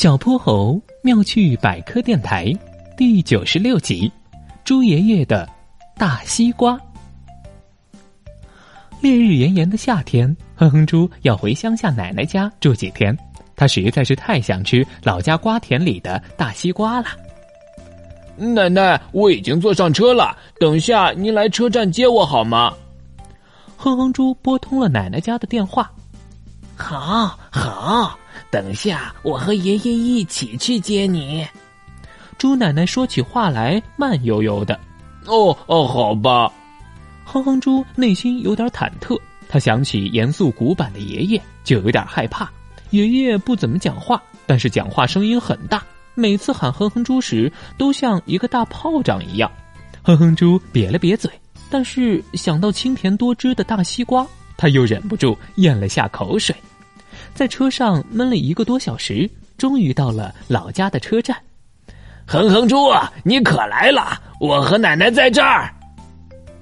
小泼猴妙趣百科电台第九十六集：猪爷爷的大西瓜。烈日炎炎的夏天，哼哼猪要回乡下奶奶家住几天。他实在是太想吃老家瓜田里的大西瓜了。奶奶，我已经坐上车了，等下您来车站接我好吗？哼哼猪拨通了奶奶家的电话。好，好。等下，我和爷爷一起去接你。猪奶奶说起话来慢悠悠的。哦哦，好吧。哼哼猪内心有点忐忑，他想起严肃古板的爷爷，就有点害怕。爷爷不怎么讲话，但是讲话声音很大，每次喊哼哼猪时，都像一个大炮仗一样。哼哼猪瘪了瘪嘴，但是想到清甜多汁的大西瓜，他又忍不住咽了下口水。在车上闷了一个多小时，终于到了老家的车站。哼哼猪，你可来了！我和奶奶在这儿。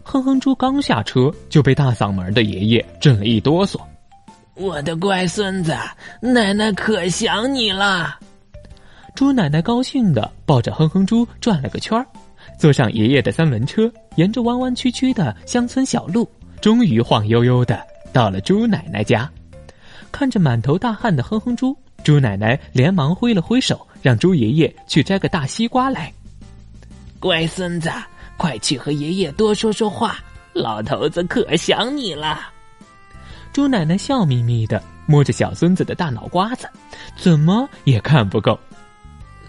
哼哼猪刚下车就被大嗓门的爷爷震了一哆嗦。我的乖孙子，奶奶可想你了。猪奶奶高兴的抱着哼哼猪转了个圈儿，坐上爷爷的三轮车，沿着弯弯曲曲的乡村小路，终于晃悠悠的到了猪奶奶家。看着满头大汗的哼哼猪，猪奶奶连忙挥了挥手，让猪爷爷去摘个大西瓜来。乖孙子，快去和爷爷多说说话，老头子可想你了。猪奶奶笑眯眯的摸着小孙子的大脑瓜子，怎么也看不够。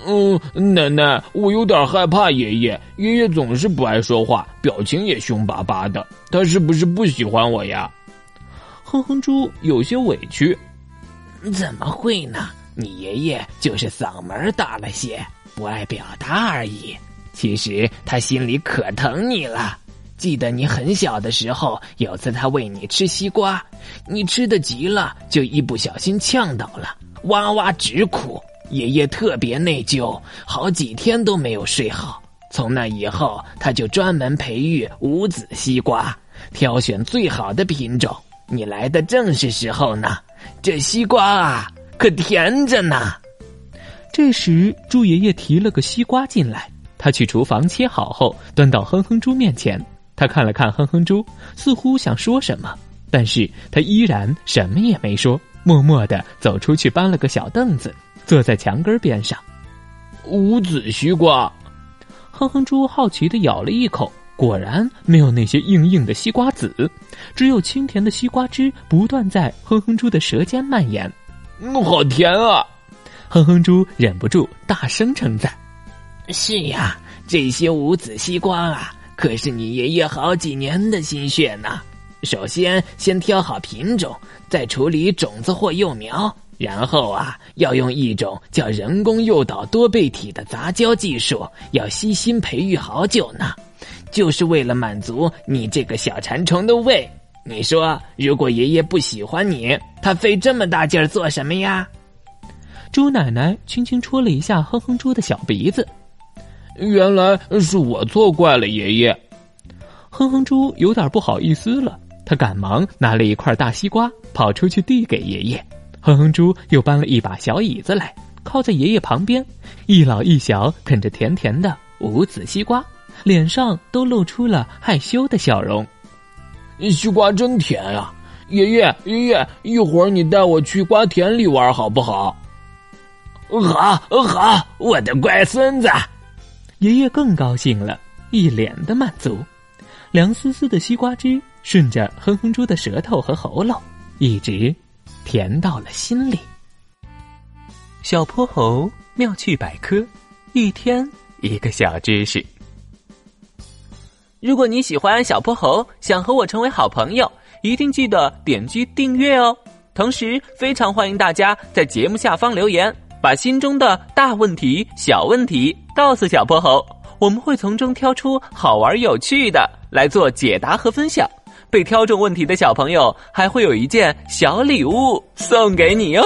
嗯，奶奶，我有点害怕爷爷。爷爷总是不爱说话，表情也凶巴巴的。他是不是不喜欢我呀？哼哼猪有些委屈，怎么会呢？你爷爷就是嗓门大了些，不爱表达而已。其实他心里可疼你了。记得你很小的时候，有次他喂你吃西瓜，你吃的急了，就一不小心呛到了，哇哇直哭。爷爷特别内疚，好几天都没有睡好。从那以后，他就专门培育无籽西瓜，挑选最好的品种。你来的正是时候呢，这西瓜啊，可甜着呢。这时，猪爷爷提了个西瓜进来，他去厨房切好后，端到哼哼猪面前。他看了看哼哼猪，似乎想说什么，但是他依然什么也没说，默默的走出去，搬了个小凳子，坐在墙根边上。无籽西瓜，哼哼猪好奇的咬了一口。果然没有那些硬硬的西瓜籽，只有清甜的西瓜汁不断在哼哼猪的舌尖蔓延。嗯，好甜啊！哼哼猪忍不住大声称赞：“是呀，这些无籽西瓜啊，可是你爷爷好几年的心血呢。首先，先挑好品种，再处理种子或幼苗，然后啊，要用一种叫人工诱导多倍体的杂交技术，要悉心培育好久呢。”就是为了满足你这个小馋虫的胃。你说，如果爷爷不喜欢你，他费这么大劲儿做什么呀？猪奶奶轻轻戳了一下哼哼猪的小鼻子。原来是我错怪了爷爷。哼哼猪有点不好意思了，他赶忙拿了一块大西瓜跑出去递给爷爷。哼哼猪又搬了一把小椅子来，靠在爷爷旁边，一老一小啃着甜甜的无籽西瓜。脸上都露出了害羞的笑容。西瓜真甜呀，爷爷，爷爷，一会儿你带我去瓜田里玩好不好？好，好，我的乖孙子。爷爷更高兴了，一脸的满足。凉丝丝的西瓜汁顺着哼哼猪的舌头和喉咙，一直甜到了心里。小泼猴妙趣百科，一天一个小知识。如果你喜欢小泼猴，想和我成为好朋友，一定记得点击订阅哦。同时，非常欢迎大家在节目下方留言，把心中的大问题、小问题告诉小泼猴，我们会从中挑出好玩有趣的来做解答和分享。被挑中问题的小朋友还会有一件小礼物送给你哟。